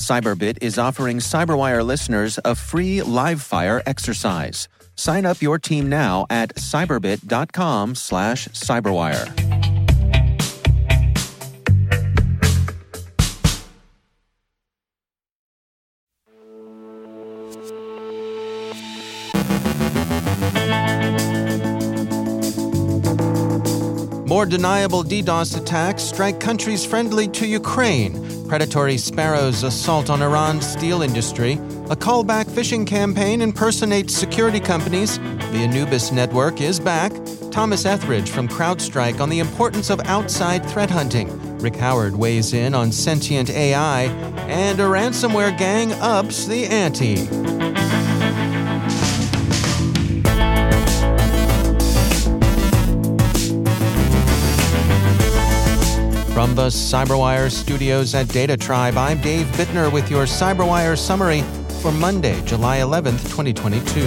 Cyberbit is offering Cyberwire listeners a free live fire exercise. Sign up your team now at cyberbit.com slash cyberwire. More deniable DDoS attacks strike countries friendly to Ukraine. Predatory Sparrow's assault on Iran's steel industry. A callback phishing campaign impersonates security companies. The Anubis network is back. Thomas Etheridge from CrowdStrike on the importance of outside threat hunting. Rick Howard weighs in on sentient AI. And a ransomware gang ups the ante. From the Cyberwire studios at Data Tribe, I'm Dave Bittner with your Cyberwire summary for Monday, July 11th, 2022.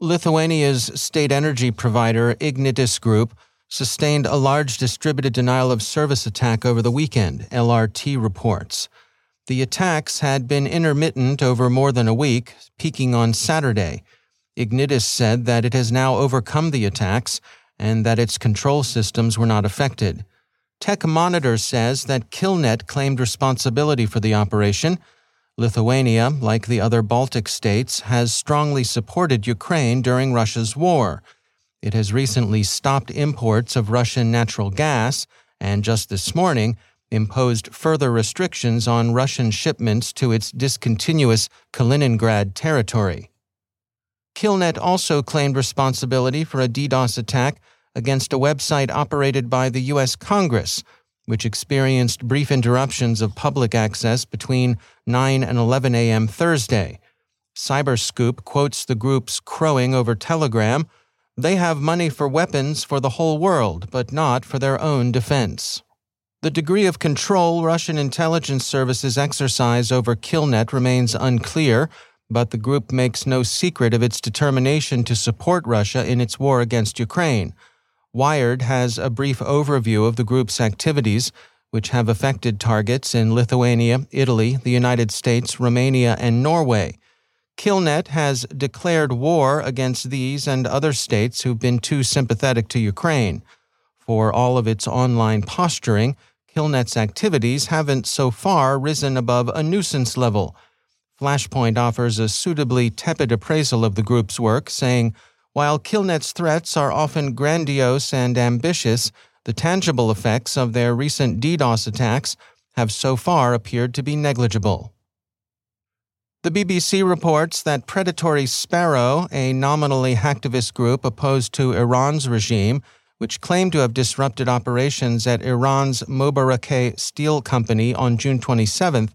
Lithuania's state energy provider, Ignitis Group, sustained a large distributed denial of service attack over the weekend, LRT reports. The attacks had been intermittent over more than a week, peaking on Saturday. Ignitis said that it has now overcome the attacks and that its control systems were not affected. Tech Monitor says that Killnet claimed responsibility for the operation. Lithuania, like the other Baltic states, has strongly supported Ukraine during Russia's war. It has recently stopped imports of Russian natural gas, and just this morning, imposed further restrictions on Russian shipments to its discontinuous Kaliningrad territory. Killnet also claimed responsibility for a DDoS attack against a website operated by the U.S. Congress, which experienced brief interruptions of public access between 9 and 11 a.m. Thursday. Cyberscoop quotes the group's crowing over Telegram. They have money for weapons for the whole world, but not for their own defense. The degree of control Russian intelligence services exercise over Killnet remains unclear, but the group makes no secret of its determination to support Russia in its war against Ukraine. Wired has a brief overview of the group's activities, which have affected targets in Lithuania, Italy, the United States, Romania, and Norway. Killnet has declared war against these and other states who've been too sympathetic to Ukraine. For all of its online posturing, Killnet's activities haven't so far risen above a nuisance level. Flashpoint offers a suitably tepid appraisal of the group's work, saying, While Killnet's threats are often grandiose and ambitious, the tangible effects of their recent DDoS attacks have so far appeared to be negligible. The BBC reports that Predatory Sparrow, a nominally hacktivist group opposed to Iran's regime, which claimed to have disrupted operations at Iran's Mobarakeh Steel Company on June 27th,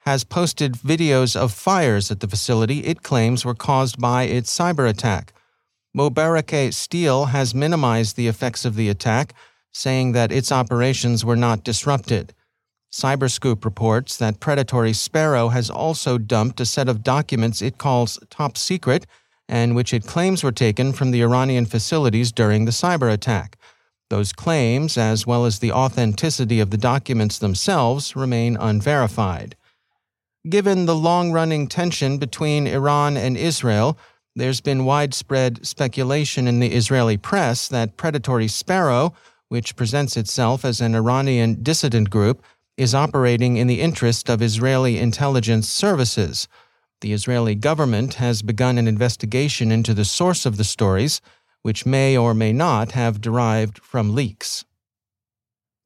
has posted videos of fires at the facility it claims were caused by its cyber attack. Mobarakeh Steel has minimized the effects of the attack, saying that its operations were not disrupted. Cyberscoop reports that Predatory Sparrow has also dumped a set of documents it calls top secret and which it claims were taken from the Iranian facilities during the cyber attack. Those claims, as well as the authenticity of the documents themselves, remain unverified. Given the long running tension between Iran and Israel, there's been widespread speculation in the Israeli press that Predatory Sparrow, which presents itself as an Iranian dissident group, is operating in the interest of Israeli intelligence services. The Israeli government has begun an investigation into the source of the stories, which may or may not have derived from leaks.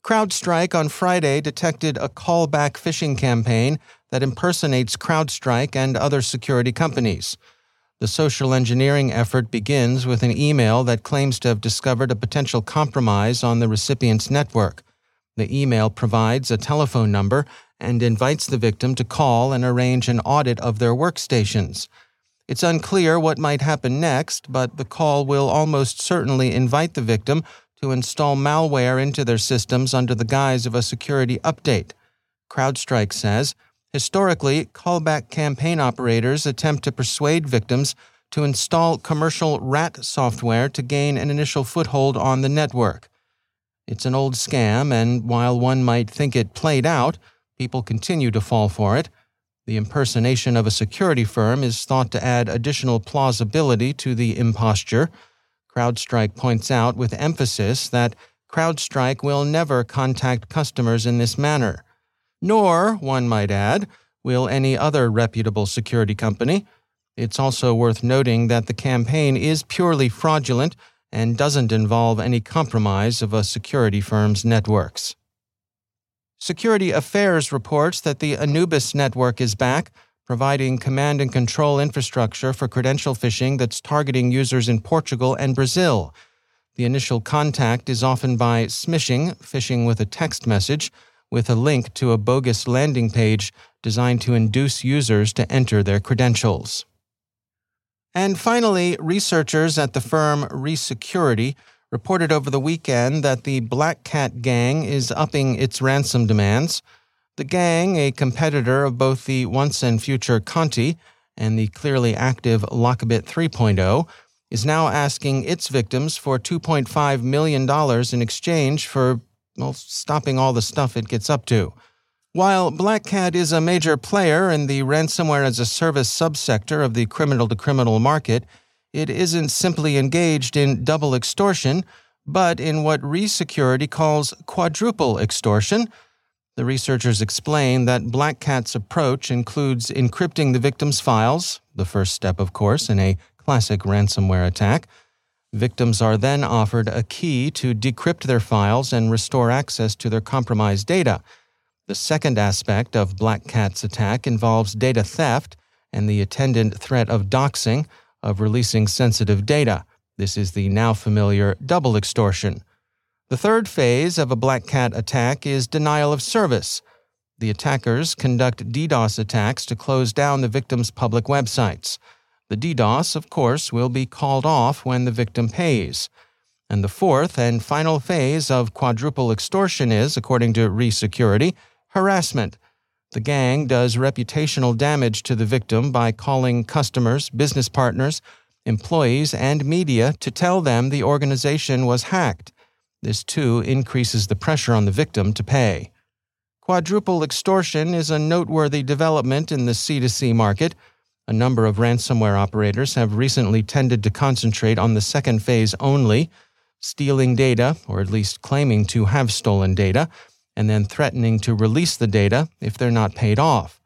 CrowdStrike on Friday detected a callback phishing campaign that impersonates CrowdStrike and other security companies. The social engineering effort begins with an email that claims to have discovered a potential compromise on the recipient's network. The email provides a telephone number and invites the victim to call and arrange an audit of their workstations. It's unclear what might happen next, but the call will almost certainly invite the victim to install malware into their systems under the guise of a security update. CrowdStrike says historically, callback campaign operators attempt to persuade victims to install commercial rat software to gain an initial foothold on the network. It's an old scam, and while one might think it played out, people continue to fall for it. The impersonation of a security firm is thought to add additional plausibility to the imposture. CrowdStrike points out with emphasis that CrowdStrike will never contact customers in this manner. Nor, one might add, will any other reputable security company. It's also worth noting that the campaign is purely fraudulent and doesn't involve any compromise of a security firm's networks. Security Affairs reports that the Anubis network is back, providing command and control infrastructure for credential phishing that's targeting users in Portugal and Brazil. The initial contact is often by smishing, phishing with a text message, with a link to a bogus landing page designed to induce users to enter their credentials. And finally, researchers at the firm Resecurity reported over the weekend that the Black Cat gang is upping its ransom demands. The gang, a competitor of both the once and future Conti and the clearly active Lockbit 3.0, is now asking its victims for $2.5 million in exchange for well, stopping all the stuff it gets up to. While Black Cat is a major player in the ransomware as a service subsector of the criminal to criminal market, it isn't simply engaged in double extortion, but in what Resecurity calls quadruple extortion. The researchers explain that Black Cat's approach includes encrypting the victim's files, the first step, of course, in a classic ransomware attack. Victims are then offered a key to decrypt their files and restore access to their compromised data. The second aspect of Black Cat's attack involves data theft and the attendant threat of doxing, of releasing sensitive data. This is the now familiar double extortion. The third phase of a Black Cat attack is denial of service. The attackers conduct DDoS attacks to close down the victim's public websites. The DDoS, of course, will be called off when the victim pays. And the fourth and final phase of quadruple extortion is, according to Resecurity, harassment. The gang does reputational damage to the victim by calling customers, business partners, employees, and media to tell them the organization was hacked. This too increases the pressure on the victim to pay. Quadruple extortion is a noteworthy development in the C2C market. A number of ransomware operators have recently tended to concentrate on the second phase only, stealing data, or at least claiming to have stolen data, and then threatening to release the data if they're not paid off.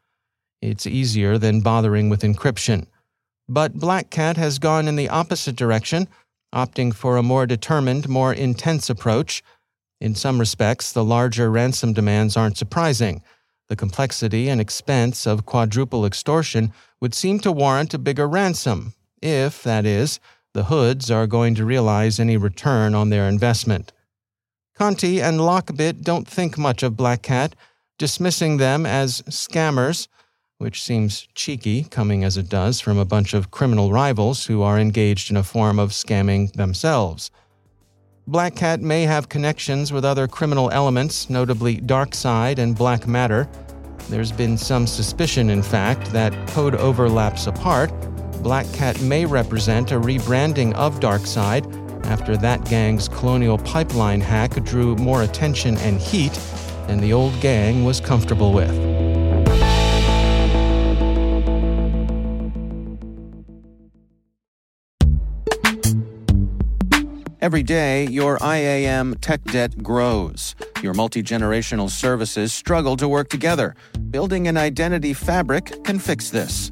It's easier than bothering with encryption. But Black Cat has gone in the opposite direction, opting for a more determined, more intense approach. In some respects, the larger ransom demands aren't surprising. The complexity and expense of quadruple extortion would seem to warrant a bigger ransom, if, that is, the hoods are going to realize any return on their investment. Conti and Lockbit don't think much of Black Cat, dismissing them as scammers, which seems cheeky, coming as it does from a bunch of criminal rivals who are engaged in a form of scamming themselves. Black Cat may have connections with other criminal elements, notably DarkSide and Black Matter. There's been some suspicion, in fact, that code overlaps apart. Black Cat may represent a rebranding of DarkSide after that gang's colonial pipeline hack drew more attention and heat than the old gang was comfortable with. Every day, your IAM tech debt grows. Your multi generational services struggle to work together. Building an identity fabric can fix this.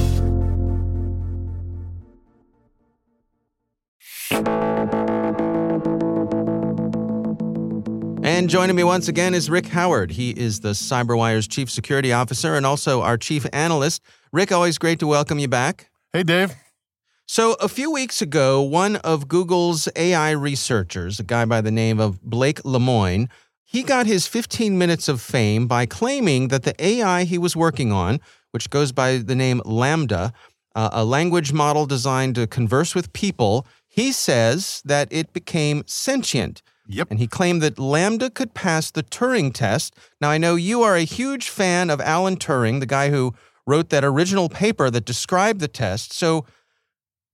And joining me once again is Rick Howard. He is the CyberWire's Chief Security Officer and also our Chief Analyst. Rick, always great to welcome you back. Hey, Dave. So, a few weeks ago, one of Google's AI researchers, a guy by the name of Blake Lemoine, he got his 15 minutes of fame by claiming that the AI he was working on, which goes by the name LaMDA, uh, a language model designed to converse with people, he says that it became sentient. Yep. And he claimed that LaMDA could pass the Turing test. Now, I know you are a huge fan of Alan Turing, the guy who wrote that original paper that described the test. So,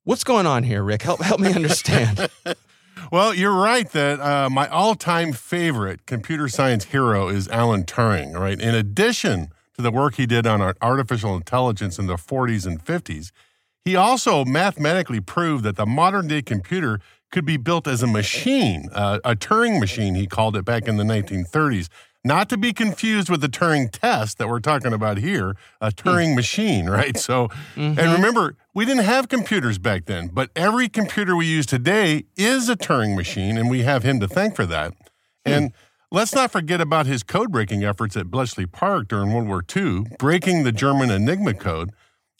what's going on here, Rick? Help, help me understand. well, you're right that uh, my all time favorite computer science hero is Alan Turing, right? In addition to the work he did on artificial intelligence in the 40s and 50s, he also mathematically proved that the modern day computer could be built as a machine, uh, a Turing machine, he called it back in the 1930s. Not to be confused with the Turing test that we're talking about here, a Turing machine, right? So, mm-hmm. and remember, we didn't have computers back then, but every computer we use today is a Turing machine, and we have him to thank for that. Hmm. And let's not forget about his code breaking efforts at Bletchley Park during World War II, breaking the German Enigma code.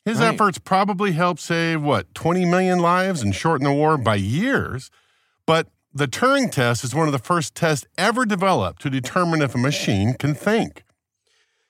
His right. efforts probably helped save, what, 20 million lives and shorten the war by years. But the Turing test is one of the first tests ever developed to determine if a machine can think.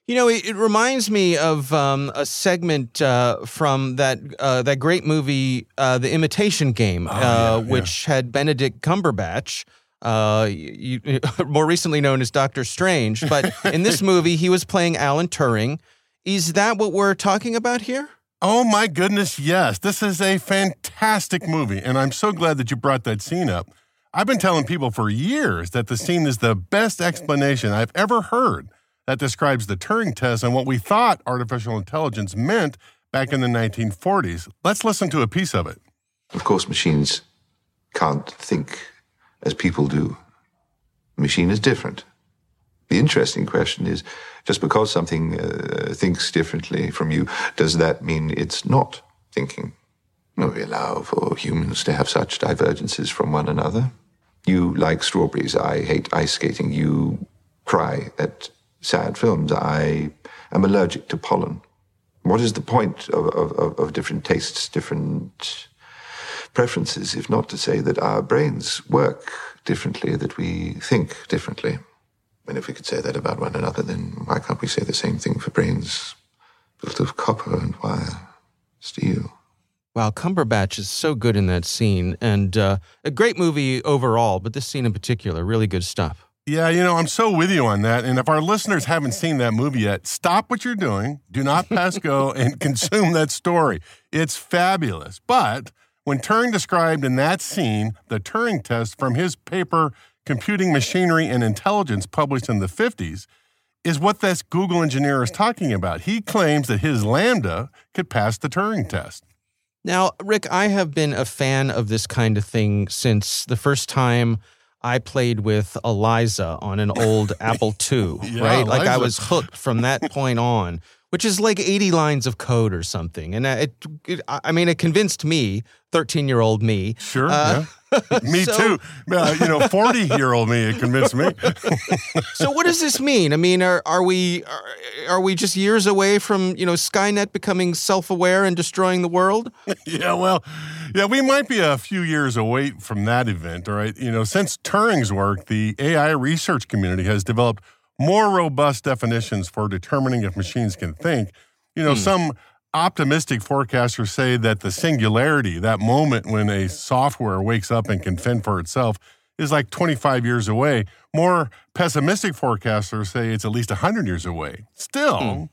You know, it, it reminds me of um, a segment uh, from that uh, that great movie, uh, The Imitation Game, oh, yeah, uh, which yeah. had Benedict Cumberbatch, uh, you, more recently known as Doctor Strange. But in this movie, he was playing Alan Turing. Is that what we're talking about here? Oh my goodness, yes. This is a fantastic movie, and I'm so glad that you brought that scene up. I've been telling people for years that the scene is the best explanation I've ever heard that describes the Turing test and what we thought artificial intelligence meant back in the 1940s. Let's listen to a piece of it. Of course, machines can't think as people do. Machine is different. The interesting question is just because something uh, thinks differently from you, does that mean it's not thinking? We allow for humans to have such divergences from one another. You like strawberries. I hate ice skating. You cry at sad films. I am allergic to pollen. What is the point of, of, of different tastes, different preferences, if not to say that our brains work differently, that we think differently? And if we could say that about one another, then why can't we say the same thing for brains built of copper and wire, steel? Wow, Cumberbatch is so good in that scene, and uh, a great movie overall, but this scene in particular, really good stuff. Yeah, you know, I'm so with you on that. And if our listeners haven't seen that movie yet, stop what you're doing. Do not pass go and consume that story. It's fabulous. But when Turing described in that scene the Turing test from his paper, Computing Machinery and Intelligence, published in the 50s, is what this Google engineer is talking about. He claims that his LaMDA could pass the Turing test. Now, Rick, I have been a fan of this kind of thing since the first time I played with Eliza on an old Apple II, Yeah, right? Like I was hooked from that point on, which is like 80 lines of code or something. And uh, it, it I mean, it convinced me, 13 year old me. Sure. Uh, yeah. Me so- too. Uh, you know, 40 year old me, it convinced me. So what does this mean? I mean, are are we are, are we just years away from you know Skynet becoming self aware and destroying the world? yeah, well, yeah, we might be a few years away from that event, all right? You know, since Turing's work, the AI research community has developed more robust definitions for determining if machines can think. You know, some optimistic forecasters say that the singularity, that moment when a software wakes up and can fend for itself, is like 25 years away. More pessimistic forecasters say it's at least 100 years away. Still, hmm.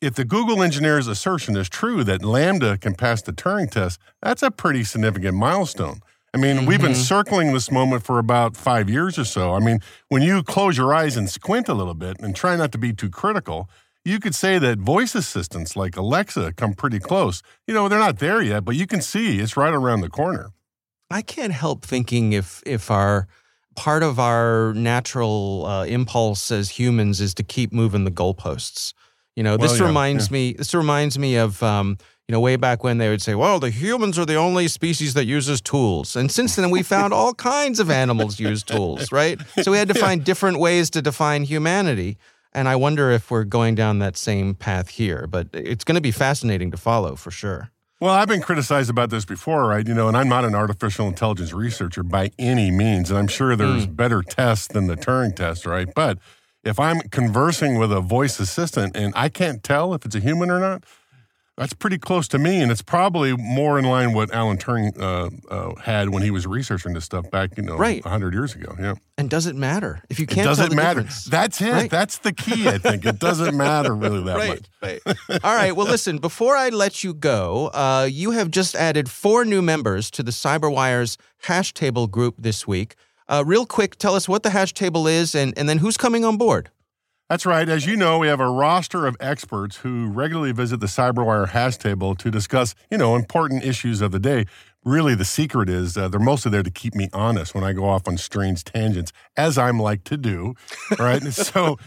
if the Google engineer's assertion is true that LaMDA can pass the Turing test, that's a pretty significant milestone. I mean, we've been mm-hmm. circling this moment for about five years or so. I mean, when you close your eyes and squint a little bit and try not to be too critical, you could say that voice assistants like Alexa come pretty close. You know, they're not there yet, but you can see it's right around the corner. I can't help thinking if if our part of our natural uh, impulse as humans is to keep moving the goalposts. You know, this Well, yeah, reminds me. This reminds me of um, you know way back when they would say, "Well, the humans are the only species that uses tools," and since then we found all kinds of animals use tools, right? So we had to find different ways to define humanity. And I wonder if we're going down that same path here, but it's going to be fascinating to follow for sure. Well, I've been criticized about this before, right? You know, and I'm not an artificial intelligence researcher by any means, and I'm sure there's hmm. better tests than the Turing test, right? But if I'm conversing with a voice assistant and I can't tell if it's a human or not, that's pretty close to me, and it's probably more in line what Alan Turing uh, uh, had when he was researching this stuff back, you know, Right. 100 years ago. Yeah, And does it matter if you can't? tell doesn't matter. difference? That's it. Right. That's the key. I think it doesn't matter really that much. right, right. All right. Well, listen. Before I let you go, uh, you have just added four new members to the CyberWire's hash table group this week. Uh, real quick, tell us what the hash table is, and and then who's coming on board. That's right. As you know, we have a roster of experts who regularly visit the CyberWire hash table to discuss, you know, important issues of the day. Really, the secret is uh, they're mostly there to keep me honest when I go off on strange tangents, as I'm like to do. Right. so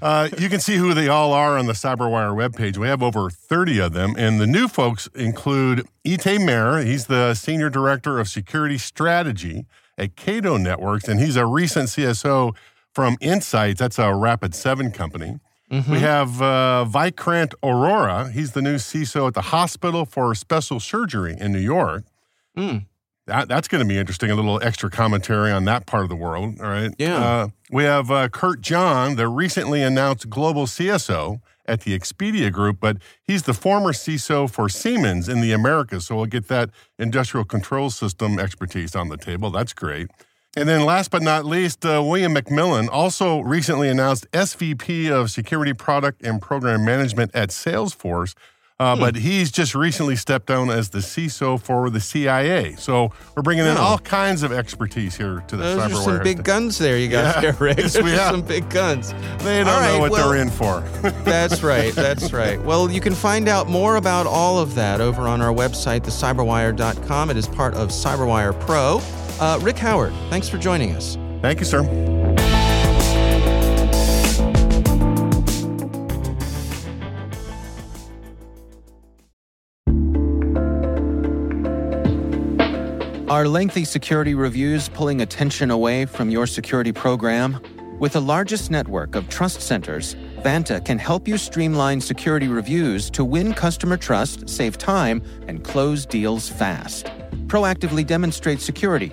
uh, you can see who they all are on the CyberWire webpage. We have over 30 of them. And the new folks include Etay Maor. He's the Senior Director of Security Strategy at Cato Networks, and he's a recent CSO from IntSights. That's a Rapid7 company. We have uh, Vikrant Arora. He's the new CISO at the Hospital for Special Surgery in New York. Mm. That, that's going to be interesting. A little extra commentary on that part of the world. All right. Yeah. Uh, we have uh, Kurt John, the recently announced global CSO at the Expedia Group, but he's the former CISO for Siemens in the Americas. So we'll get that industrial control system expertise on the table. That's great. And then last but not least, uh, William MacMillan, also recently announced SVP of Security Product and Program Management at Salesforce. Uh, But he's just recently stepped down as the CISO for the CIA. So we're bringing in Oh. all kinds of expertise here to the Those are some big guns there you got Yeah. there, Rick. Yes, we have. some big guns. They don't know what well- they're in for. That's right. That's right. Well, you can find out more about all of that over on our website, thecyberwire.com. It is part of CyberWire Pro. Uh, Rick Howard, thanks for joining us. Thank you, sir. Are lengthy security reviews pulling attention away from your security program? With the largest network of trust centers, Vanta can help you streamline security reviews to win customer trust, save time, and close deals fast. Proactively demonstrate security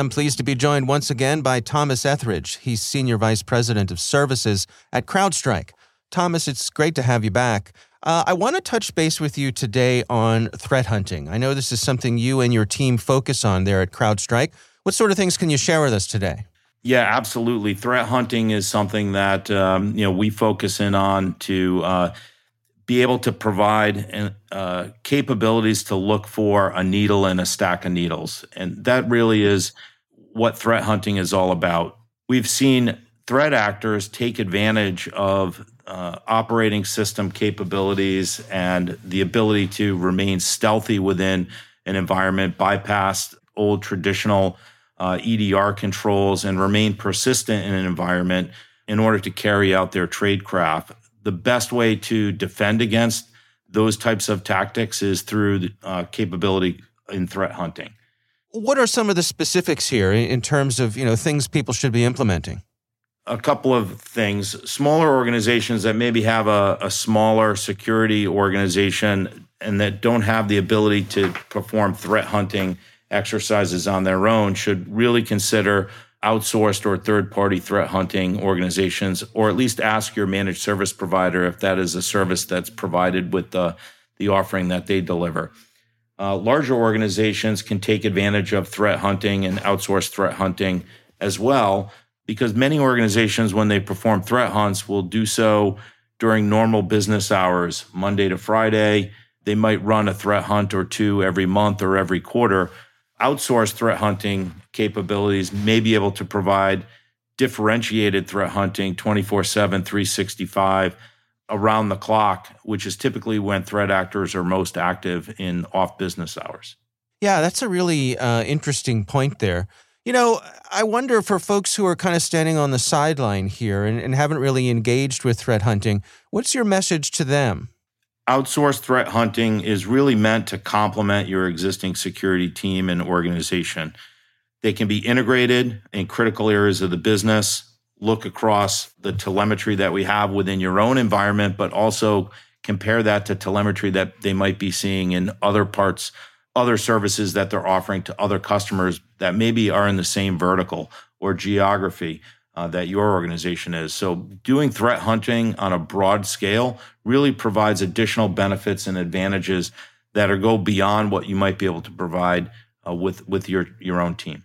I'm pleased to be joined once again by Thomas Etheridge. He's Senior Vice President of Services at CrowdStrike. Thomas, it's great to have you back. Uh, I want to touch base with you today on threat hunting. I know this is something you and your team focus on there at CrowdStrike. What sort of things can you share with us today? Yeah, absolutely. Threat hunting is something that um, you know we focus in on to uh, be able to provide uh, capabilities to look for a needle in a stack of needles, and that really is what threat hunting is all about. We've seen threat actors take advantage of uh, operating system capabilities and the ability to remain stealthy within an environment, bypass old traditional uh, EDR controls, and remain persistent in an environment in order to carry out their tradecraft. The best way to defend against those types of tactics is through the uh, capability in threat hunting. What are some of the specifics here in terms of you know things people should be implementing? a couple of things. Smaller organizations that maybe have a, a, smaller security organization and that don't have the ability to perform threat hunting exercises on their own should really consider outsourced or third party threat hunting organizations, or at least ask your managed service provider if that is a service that's provided with the, the offering that they deliver. Uh, larger organizations can take advantage of threat hunting and outsourced threat hunting as well because many organizations, when they perform threat hunts, will do so during normal business hours, Monday to Friday. They might run a threat hunt or two every month or every quarter. Outsourced threat hunting capabilities may be able to provide differentiated threat hunting 24 7, 365 around the clock, which is typically when threat actors are most active in off business hours. Yeah, that's a really uh, interesting point there. You know, I wonder for folks who are kind of standing on the sideline here and, and haven't really engaged with threat hunting, what's your message to them? Outsourced threat hunting is really meant to complement your existing security team and organization. They can be integrated in critical areas of the business, look across the telemetry that we have within your own environment, but also compare that to telemetry that they might be seeing in other parts other services that they're offering to other customers that maybe are in the same vertical or geography uh, that your organization is. So, doing threat hunting on a broad scale really provides additional benefits and advantages that are go beyond what you might be able to provide uh, with with your your own team.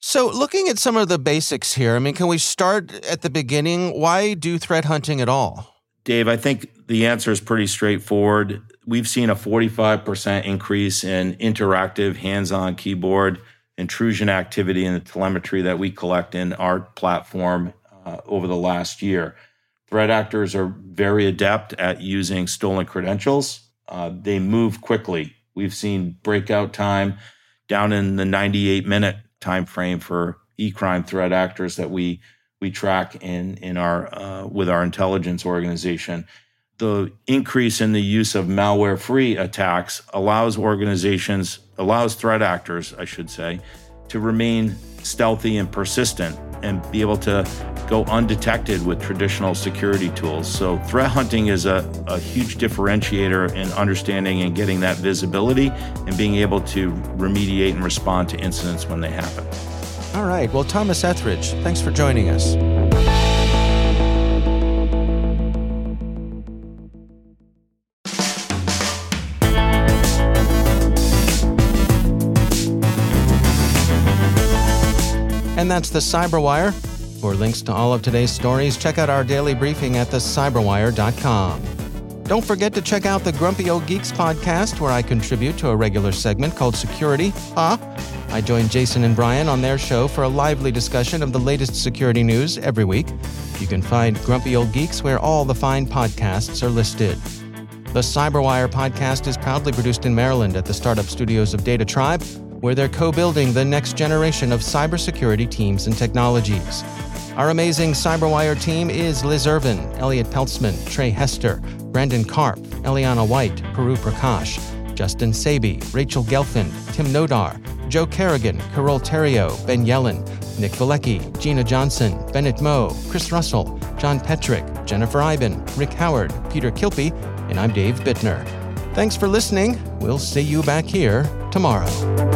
So, looking at some of the basics here, I mean, can we start at the beginning? Why do threat hunting at all? Dave, I think the answer is pretty straightforward we've seen a 45% increase in interactive hands on keyboard intrusion activity and the telemetry that we collect in our platform uh, over the last year. Threat actors are very adept at using stolen credentials. Uh, they move quickly. We've seen breakout time down in the 98 minute time frame for e-crime threat actors that we we track in in our uh, with our intelligence organization the increase in the use of malware free attacks allows organizations, allows threat actors, I should say, to remain stealthy and persistent and be able to go undetected with traditional security tools. So, threat hunting is a, a huge differentiator in understanding and getting that visibility and being able to remediate and respond to incidents when they happen. All right. Well, Thomas Etheridge, thanks for joining us. And that's the Cyberwire. For links to all of today's stories, check out our daily briefing at thecyberwire.com. Don't forget to check out the Grumpy Old Geeks podcast, where I contribute to a regular segment called Security. Huh? I join Jason and Brian on their show for a lively discussion of the latest security news every week. You can find Grumpy Old Geeks where all the fine podcasts are listed. The Cyberwire podcast is proudly produced in Maryland at the startup studios of Data Tribe where they're co building the next generation of cybersecurity teams and technologies. Our amazing Cyberwire team is Liz Irvin, Elliot Peltzman, Tre Hester, Brandon Karpf, Eliana White, Puru Prakash, Justin Sabie, Rachel Gelfand, Tim Nodar, Joe Carrigan, Carole Theriault, Ben Yelin, Nick Veliky, Gina Johnson, Bennett Moe, Chris Russell, John Petrik, Jennifer Eiben, Rick Howard, Peter Kilpe, and I'm Dave Bittner. Thanks for listening. We'll see you back here tomorrow.